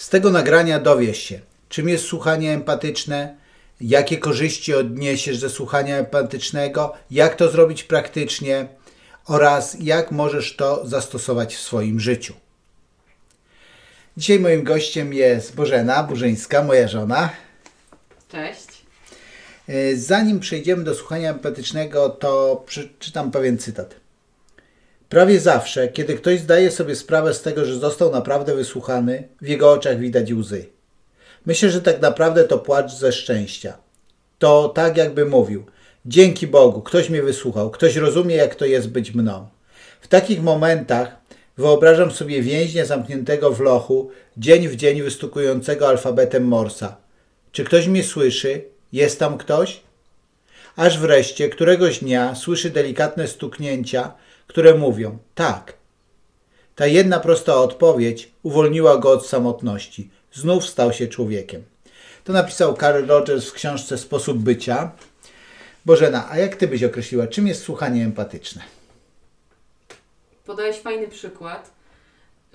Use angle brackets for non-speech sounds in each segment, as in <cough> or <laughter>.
Z tego nagrania dowiesz się, czym jest słuchanie empatyczne, jakie korzyści odniesiesz ze słuchania empatycznego, jak to zrobić praktycznie oraz jak możesz to zastosować w swoim życiu. Dzisiaj moim gościem jest Bożena Burzyńska, moja żona. Cześć. E, Zanim przejdziemy do słuchania empatycznego, to przeczytam pewien cytat. Prawie zawsze, kiedy ktoś zdaje sobie sprawę z tego, że został naprawdę wysłuchany, w jego oczach widać łzy. Myślę, że tak naprawdę to płacz ze szczęścia. To tak, jakby mówił: Dzięki Bogu, ktoś mnie wysłuchał, ktoś rozumie, jak to jest być mną. W takich momentach wyobrażam sobie więźnia zamkniętego w lochu, dzień w dzień wystukującego alfabetem Morsa. Czy ktoś mnie słyszy? Jest tam ktoś? Aż wreszcie któregoś dnia słyszy delikatne stuknięcia, które mówią: tak. Ta jedna prosta odpowiedź uwolniła go od samotności. Znów stał się człowiekiem. To napisał Carl Rogers w książce Sposób bycia. Bożena, a jak ty byś określiła, czym jest słuchanie empatyczne? Podałeś fajny przykład,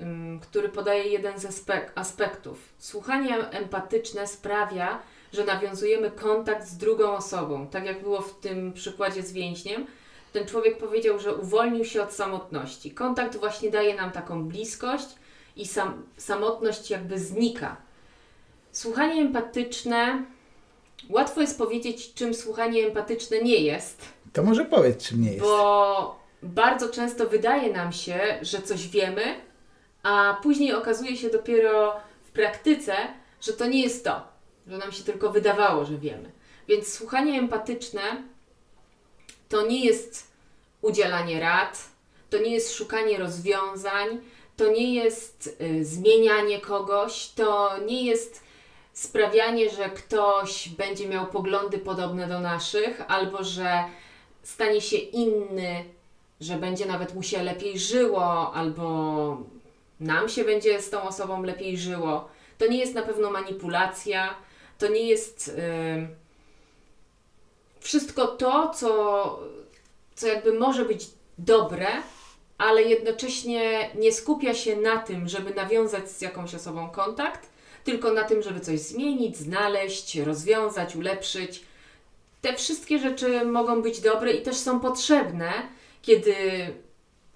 ym, który podaje jeden z aspek- aspektów. Słuchanie empatyczne sprawia, że nawiązujemy kontakt z drugą osobą. Tak jak było w tym przykładzie z więźniem, ten człowiek powiedział, że uwolnił się od samotności. Kontakt właśnie daje nam taką bliskość i sam, samotność jakby znika. Słuchanie empatyczne. Łatwo jest powiedzieć, czym słuchanie empatyczne nie jest. To może powiedz, czym nie jest. Bo bardzo często wydaje nam się, że coś wiemy, a później okazuje się dopiero w praktyce, że to nie jest to, że nam się tylko wydawało, że wiemy. Więc słuchanie empatyczne to nie jest udzielanie rad, to nie jest szukanie rozwiązań, to nie jest y, zmienianie kogoś, to nie jest sprawianie, że ktoś będzie miał poglądy podobne do naszych, albo że stanie się inny, że będzie nawet mu się lepiej żyło, albo nam się będzie z tą osobą lepiej żyło. To nie jest na pewno manipulacja, to nie jest y, wszystko to, co, co jakby może być dobre, ale jednocześnie nie skupia się na tym, żeby nawiązać z jakąś osobą kontakt, tylko na tym, żeby coś zmienić, znaleźć, rozwiązać, ulepszyć. Te wszystkie rzeczy mogą być dobre i też są potrzebne, kiedy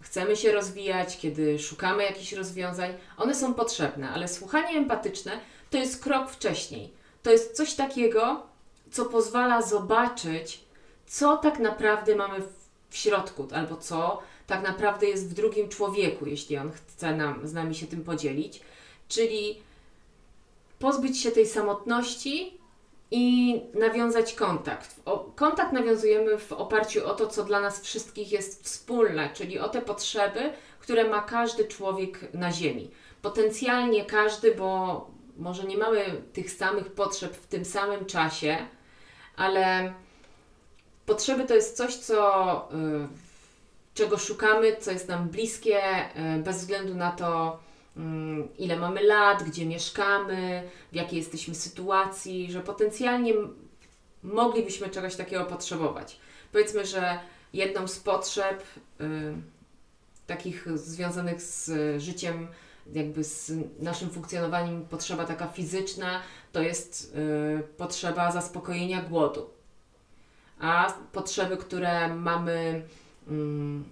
chcemy się rozwijać, kiedy szukamy jakichś rozwiązań. One są potrzebne, ale słuchanie empatyczne to jest krok wcześniej. To jest coś takiego, co pozwala zobaczyć, co tak naprawdę mamy w środku, albo co tak naprawdę jest w drugim człowieku, jeśli on chce nam, z nami się tym podzielić. Czyli pozbyć się tej samotności i nawiązać kontakt. Kontakt nawiązujemy w oparciu o to, co dla nas wszystkich jest wspólne, czyli o te potrzeby, które ma każdy człowiek na Ziemi. Potencjalnie każdy, bo może nie mamy tych samych potrzeb w tym samym czasie, ale potrzeby to jest coś, co, y, czego szukamy, co jest nam bliskie, y, bez względu na to, mm, ile mamy lat, gdzie mieszkamy, w jakiej jesteśmy sytuacji, że potencjalnie moglibyśmy czegoś takiego potrzebować. Powiedzmy, że jedną z potrzeb y, takich związanych z życiem, jakby z naszym funkcjonowaniem, potrzeba taka fizyczna, to jest y, potrzeba zaspokojenia głodu. A potrzeby, które mamy mm,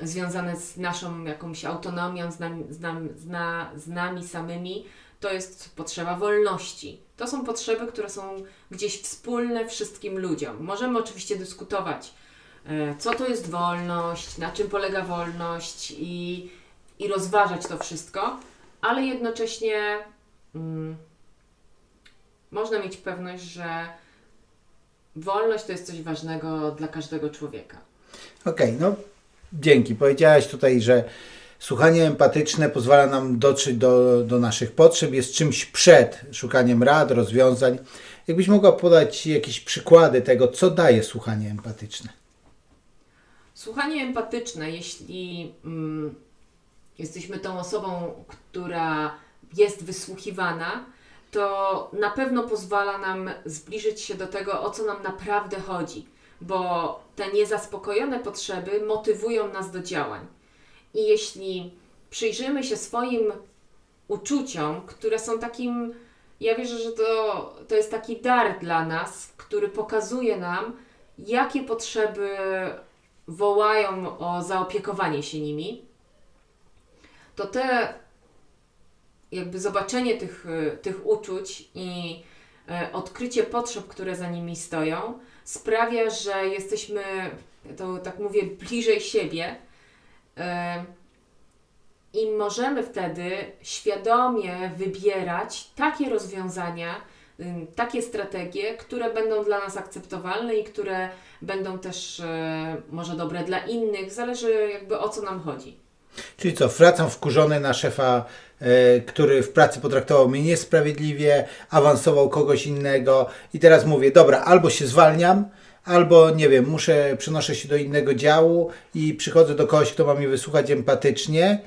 związane z naszą jakąś autonomią, z nami, z, nam, z, na, z nami samymi, to jest potrzeba wolności. To są potrzeby, które są gdzieś wspólne wszystkim ludziom. Możemy oczywiście dyskutować, e, co to jest wolność, na czym polega wolność i, i rozważać to wszystko, ale jednocześnie mm, można mieć pewność, że wolność to jest coś ważnego dla każdego człowieka. Okej, no dzięki. Powiedziałaś tutaj, że słuchanie empatyczne pozwala nam dotrzeć do, do naszych potrzeb, jest czymś przed szukaniem rad, rozwiązań. Jakbyś mogła podać jakieś przykłady tego, co daje słuchanie empatyczne? Słuchanie empatyczne, jeśli mm, jesteśmy tą osobą, która jest wysłuchiwana, to na pewno pozwala nam zbliżyć się do tego, o co nam naprawdę chodzi, bo te niezaspokojone potrzeby motywują nas do działań. I jeśli przyjrzymy się swoim uczuciom, które są takim, ja wierzę, że to, to jest taki dar dla nas, który pokazuje nam, jakie potrzeby wołają o zaopiekowanie się nimi, to te jakby zobaczenie tych, tych uczuć i e, odkrycie potrzeb, które za nimi stoją, sprawia, że jesteśmy, to tak mówię, bliżej siebie. E, I możemy wtedy świadomie wybierać takie rozwiązania, takie strategie, które będą dla nas akceptowalne i które będą też może dobre dla innych, zależy jakby o co nam chodzi. Czyli co, wracam wkurzony na szefa, e, który w pracy potraktował mnie niesprawiedliwie, awansował kogoś innego i teraz mówię, dobra, albo się zwalniam, albo nie wiem, muszę, przenoszę się do innego działu i przychodzę do kogoś, kto ma mnie wysłuchać empatycznie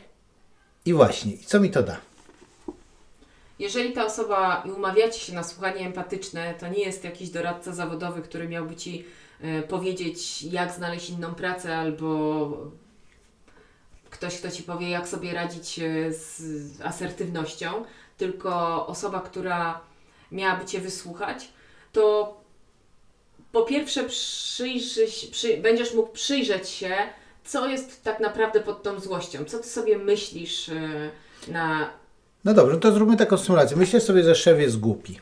i właśnie, i co mi to da? Jeżeli ta osoba i umawiacie się na słuchanie empatyczne, to nie jest jakiś doradca zawodowy, który miałby ci e, powiedzieć, jak znaleźć inną pracę, albo ktoś, kto ci powie, jak sobie radzić e, z asertywnością, tylko osoba, która miałaby cię wysłuchać, to po pierwsze przyjrzy, przy, będziesz mógł przyjrzeć się, co jest tak naprawdę pod tą złością, co ty sobie myślisz e, na no dobrze, to zróbmy taką symulację. Myślisz sobie, że szef jest głupi.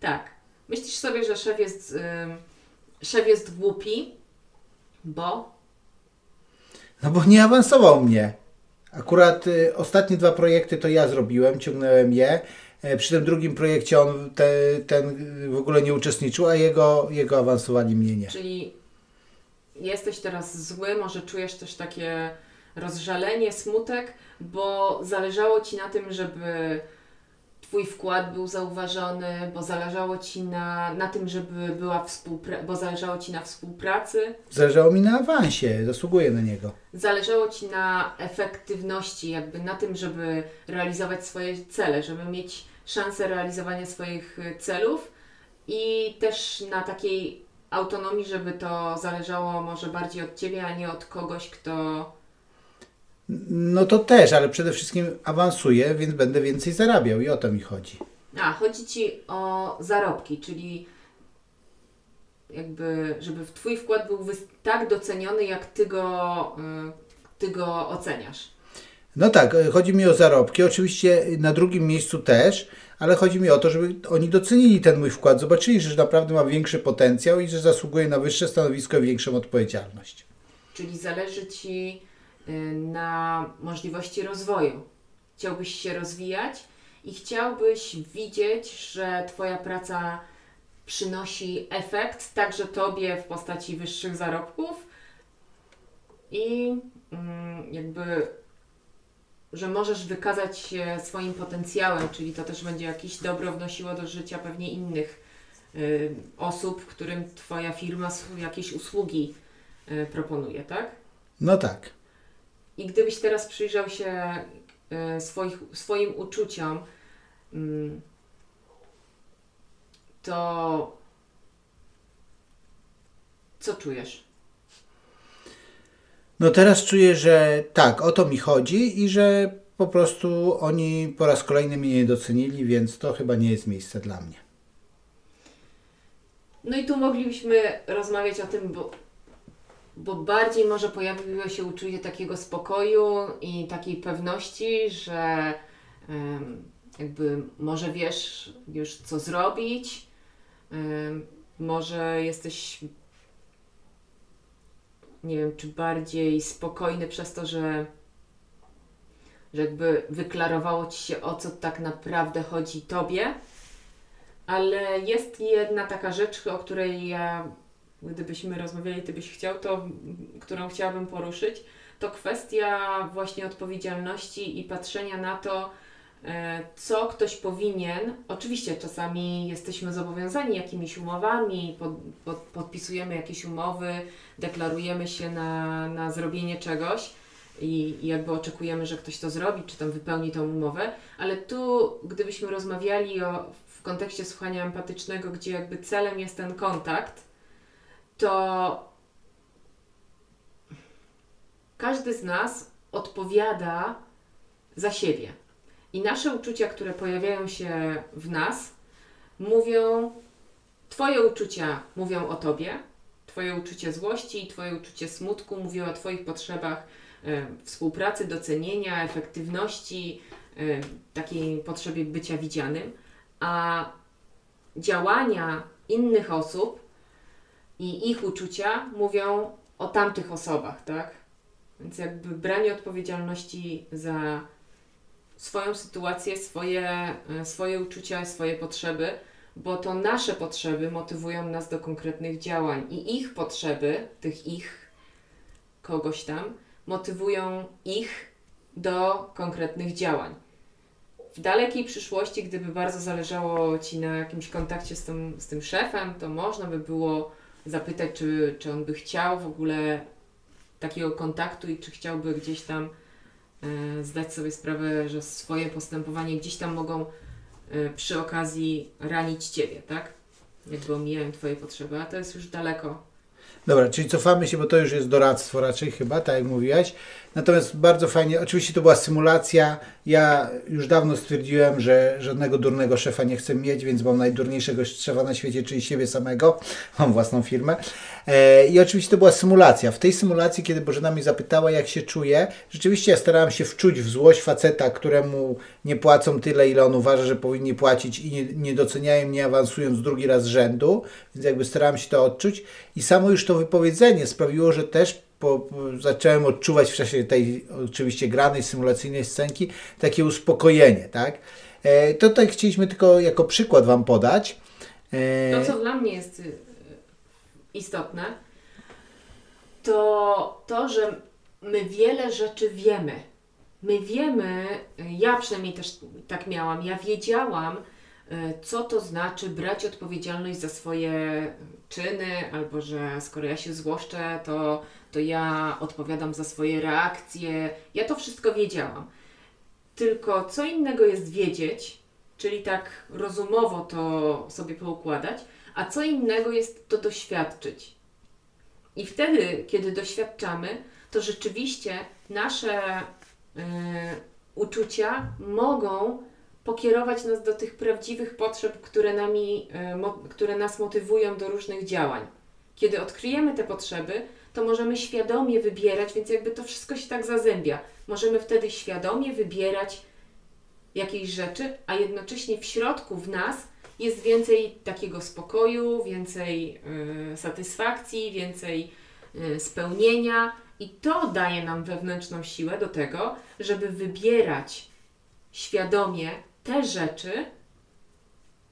Tak. Myślisz sobie, że szef jest, yy, szef jest głupi, bo? No bo nie awansował mnie. Akurat y, ostatnie dwa projekty to ja zrobiłem, ciągnąłem je. E, przy tym drugim projekcie on te, ten w ogóle nie uczestniczył, a jego, jego awansowali mnie nie. Czyli jesteś teraz zły, może czujesz też takie rozżalenie, smutek, bo zależało Ci na tym, żeby Twój wkład był zauważony, bo zależało Ci na, na tym, żeby była współpraca, bo zależało Ci na współpracy. Zależało mi na awansie, zasługuję na niego. Zależało Ci na efektywności, jakby na tym, żeby realizować swoje cele, żeby mieć szansę realizowania swoich celów i też na takiej autonomii, żeby to zależało może bardziej od Ciebie, a nie od kogoś, kto no to też, ale przede wszystkim awansuję, więc będę więcej zarabiał i o to mi chodzi. A, chodzi Ci o zarobki, czyli jakby, żeby Twój wkład był tak doceniony, jak Ty go, y, ty go oceniasz. No tak, y, chodzi mi o zarobki. Oczywiście na drugim miejscu też, ale chodzi mi o to, żeby oni docenili ten mój wkład, zobaczyli, że naprawdę ma większy potencjał i że zasługuje na wyższe stanowisko i większą odpowiedzialność. Czyli zależy Ci na możliwości rozwoju. Chciałbyś się rozwijać i chciałbyś widzieć, że Twoja praca przynosi efekt także Tobie w postaci wyższych zarobków i mm, jakby, że możesz wykazać się swoim potencjałem, czyli to też będzie jakieś dobro wnosiło do życia pewnie innych y, osób, którym Twoja firma jakieś usługi y, proponuje, tak? No tak. I gdybyś teraz przyjrzał się y, swoich, swoim uczuciom, y, to co czujesz? No teraz czuję, że tak, o to mi chodzi i że po prostu oni po raz kolejny mnie nie docenili, więc to chyba nie jest miejsce dla mnie. No i tu moglibyśmy rozmawiać o tym, bo bo bardziej może pojawiło się uczucie takiego spokoju i takiej pewności, że jakby może wiesz już co zrobić, może jesteś nie wiem, czy bardziej spokojny przez to, że, że jakby wyklarowało Ci się o co tak naprawdę chodzi Tobie, ale jest jedna taka rzecz, o której ja gdybyśmy rozmawiali, ty byś chciał, to którą chciałabym poruszyć, to kwestia właśnie odpowiedzialności i patrzenia na to, e, co ktoś powinien. Oczywiście czasami jesteśmy zobowiązani jakimiś umowami, pod, pod, podpisujemy jakieś umowy, deklarujemy się na, na zrobienie czegoś i, jakby oczekujemy, że ktoś to zrobi, czy tam wypełni tą umowę, ale tu, gdybyśmy rozmawiali o, w kontekście słuchania empatycznego, gdzie jakby celem jest ten kontakt, to każdy z nas odpowiada za siebie. I nasze uczucia, które pojawiają się w nas, mówią, Twoje uczucia mówią o Tobie, Twoje uczucie złości, Twoje uczucie smutku mówią o Twoich potrzebach e, współpracy, docenienia, efektywności, e, takiej potrzebie bycia widzianym, a działania innych osób i ich uczucia mówią o tamtych osobach, tak? Więc jakby branie odpowiedzialności za swoją sytuację, swoje, e, swoje uczucia, swoje potrzeby, bo to nasze potrzeby motywują nas do konkretnych działań i ich potrzeby, tych ich kogoś tam, motywują ich do konkretnych działań. W dalekiej przyszłości, gdyby bardzo zależało Ci na jakimś kontakcie z tym, z tym szefem, to można by było zapytać, czy, czy on by chciał w ogóle takiego kontaktu i czy chciałby gdzieś tam e, zdać sobie sprawę, że swoje postępowanie gdzieś tam mogą e, przy okazji ranić Ciebie, tak? Jakby omijają Twoje potrzeby, a to jest już daleko. Dobra, czyli cofamy się, bo to już jest doradztwo raczej chyba, tak jak mówiłaś. Natomiast bardzo fajnie, oczywiście to była symulacja. Ja już dawno stwierdziłem, że żadnego durnego szefa nie chcę mieć, więc mam najdurniejszego szefa na świecie, czyli siebie samego. <laughs> Mam własną firmę. E, I oczywiście to była symulacja. W tej symulacji, kiedy Bożena mi zapytała, jak się czuję, rzeczywiście ja starałem się wczuć w złość faceta, któremu nie płacą tyle, ile on uważa, że powinni płacić i nie, nie doceniają mnie awansując drugi raz rzędu, więc jakby starałem się to odczuć. I samo już to wypowiedzenie sprawiło, że też po, zacząłem odczuwać w czasie tej oczywiście granej, symulacyjnej scenki takie uspokojenie, tak? E, to tutaj chcieliśmy tylko jako przykład Wam podać. E... To, co dla mnie jest y, istotne, to to, że my wiele rzeczy wiemy. My wiemy, ja przynajmniej też tak miałam, ja wiedziałam, co to znaczy brać odpowiedzialność za swoje czyny, albo że skoro ja się złoszczę, to, to ja odpowiadam za swoje reakcje. Ja to wszystko wiedziałam. Tylko co innego jest wiedzieć, czyli tak rozumowo to sobie poukładać, a co innego jest to doświadczyć. I wtedy, kiedy doświadczamy, to rzeczywiście nasze y, uczucia mogą pokierować nas do tych prawdziwych potrzeb, które, nami, mo, które nas motywują do różnych działań. Kiedy odkryjemy te potrzeby, to możemy świadomie wybierać, więc jakby to wszystko się tak zazębia. Możemy wtedy świadomie wybierać jakieś rzeczy, a jednocześnie w środku w nas jest więcej takiego spokoju, więcej y, satysfakcji, więcej y, spełnienia i to daje nam wewnętrzną siłę do tego, żeby wybierać świadomie te rzeczy,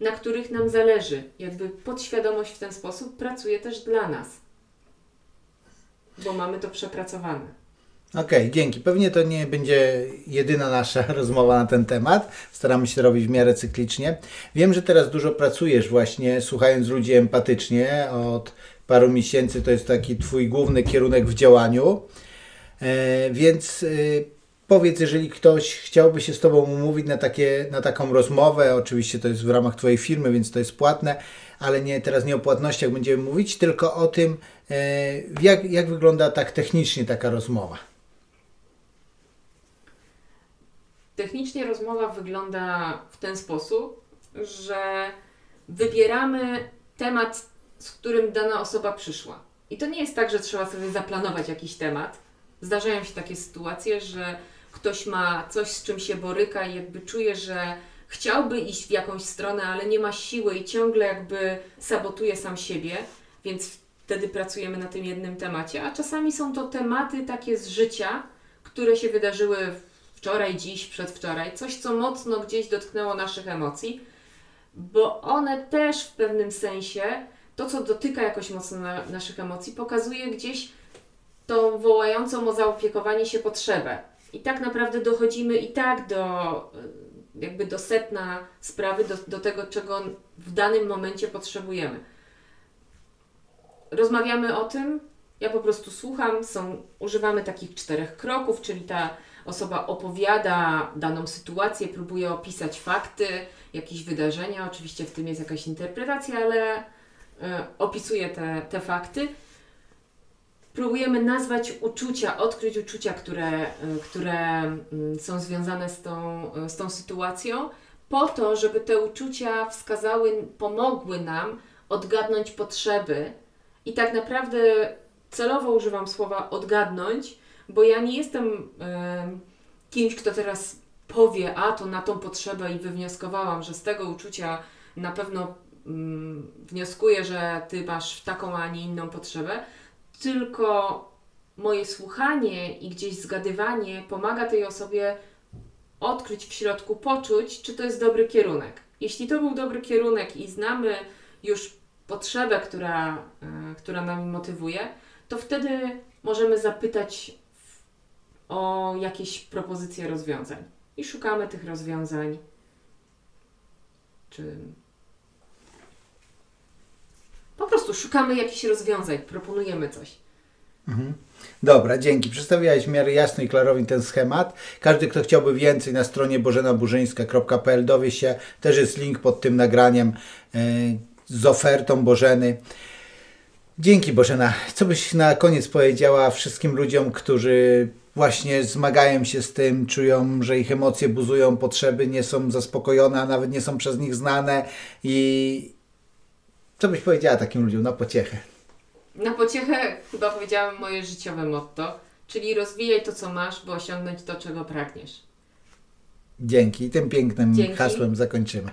na których nam zależy. Jakby podświadomość w ten sposób pracuje też dla nas, bo mamy to przepracowane. Okej, okay, dzięki. Pewnie to nie będzie jedyna nasza <laughs> rozmowa na ten temat. Staramy się robić w miarę cyklicznie. Wiem, że teraz dużo pracujesz właśnie słuchając ludzi empatycznie. Od paru miesięcy to jest taki Twój główny kierunek w działaniu. E, więc e, powiedz, jeżeli ktoś chciałby się z Tobą umówić na, takie, na taką rozmowę, oczywiście to jest w ramach Twojej firmy, więc to jest płatne, ale nie, teraz nie o płatnościach będziemy mówić, tylko o tym, e, jak, jak wygląda tak technicznie taka rozmowa. Technicznie rozmowa wygląda w ten sposób, że wybieramy temat, z którym dana osoba przyszła. I to nie jest tak, że trzeba sobie zaplanować jakiś temat. Zdarzają się takie sytuacje, że ktoś ma coś, z czym się boryka i jakby czuje, że chciałby iść w jakąś stronę, ale nie ma siły i ciągle jakby sabotuje sam siebie, więc wtedy pracujemy na tym jednym temacie. A czasami są to tematy takie z życia, które się wydarzyły wczoraj, dziś, przedwczoraj, coś, co mocno gdzieś dotknęło naszych emocji, bo one też w pewnym sensie, to co dotyka jakoś mocno na, naszych emocji, pokazuje gdzieś tą wołającą o zaopiekowanie się potrzebę. I tak naprawdę dochodzimy i tak do jakby do setna sprawy, do, do tego, czego w danym momencie potrzebujemy. Rozmawiamy o tym, ja po prostu słucham, są, używamy takich czterech kroków, czyli ta osoba opowiada daną sytuację, próbuje opisać fakty, jakieś wydarzenia, oczywiście w tym jest jakaś interpretacja, ale y, opisuje te, te fakty. Próbujemy nazwać uczucia, odkryć uczucia, które, y, które mm, są związane z tą, y, z tą sytuacją, po to, żeby te uczucia wskazały, pomogły nam odgadnąć potrzeby. I tak naprawdę celowo używam słowa odgadnąć, bo ja nie jestem y, kimś, kto teraz powie, a to na tą potrzebę i wywnioskowałam, że z tego uczucia na pewno mm, wnioskuję, że ty masz taką, a nie inną potrzebę, tylko moje słuchanie i gdzieś zgadywanie pomaga tej osobie odkryć w środku, poczuć, czy to jest dobry kierunek. Jeśli to był dobry kierunek i znamy już potrzebę, która, e, która nami motywuje, to wtedy możemy zapytać o jakieś propozycje rozwiązań. I szukamy tych rozwiązań. Czy. Po prostu szukamy jakichś rozwiązań, proponujemy coś. Dobra, dzięki. Przedstawiałeś w miarę jasno i klarownie ten schemat. Każdy, kto chciałby więcej na stronie bożenaburzyńska.pl dowie się. Też jest link pod tym nagraniem e, z ofertą Bożeny. Dzięki Bożena. Co byś na koniec powiedziała wszystkim ludziom, którzy właśnie zmagają się z tym, czują, że ich emocje buzują, potrzeby nie są zaspokojone, a nawet nie są przez nich znane i co byś powiedziała takim ludziom na pociechę? Na pociechę chyba powiedziałam moje życiowe motto, czyli rozwijaj to, co masz, by osiągnąć to, czego pragniesz. Dzięki. Tym pięknym Dzięki. hasłem zakończymy.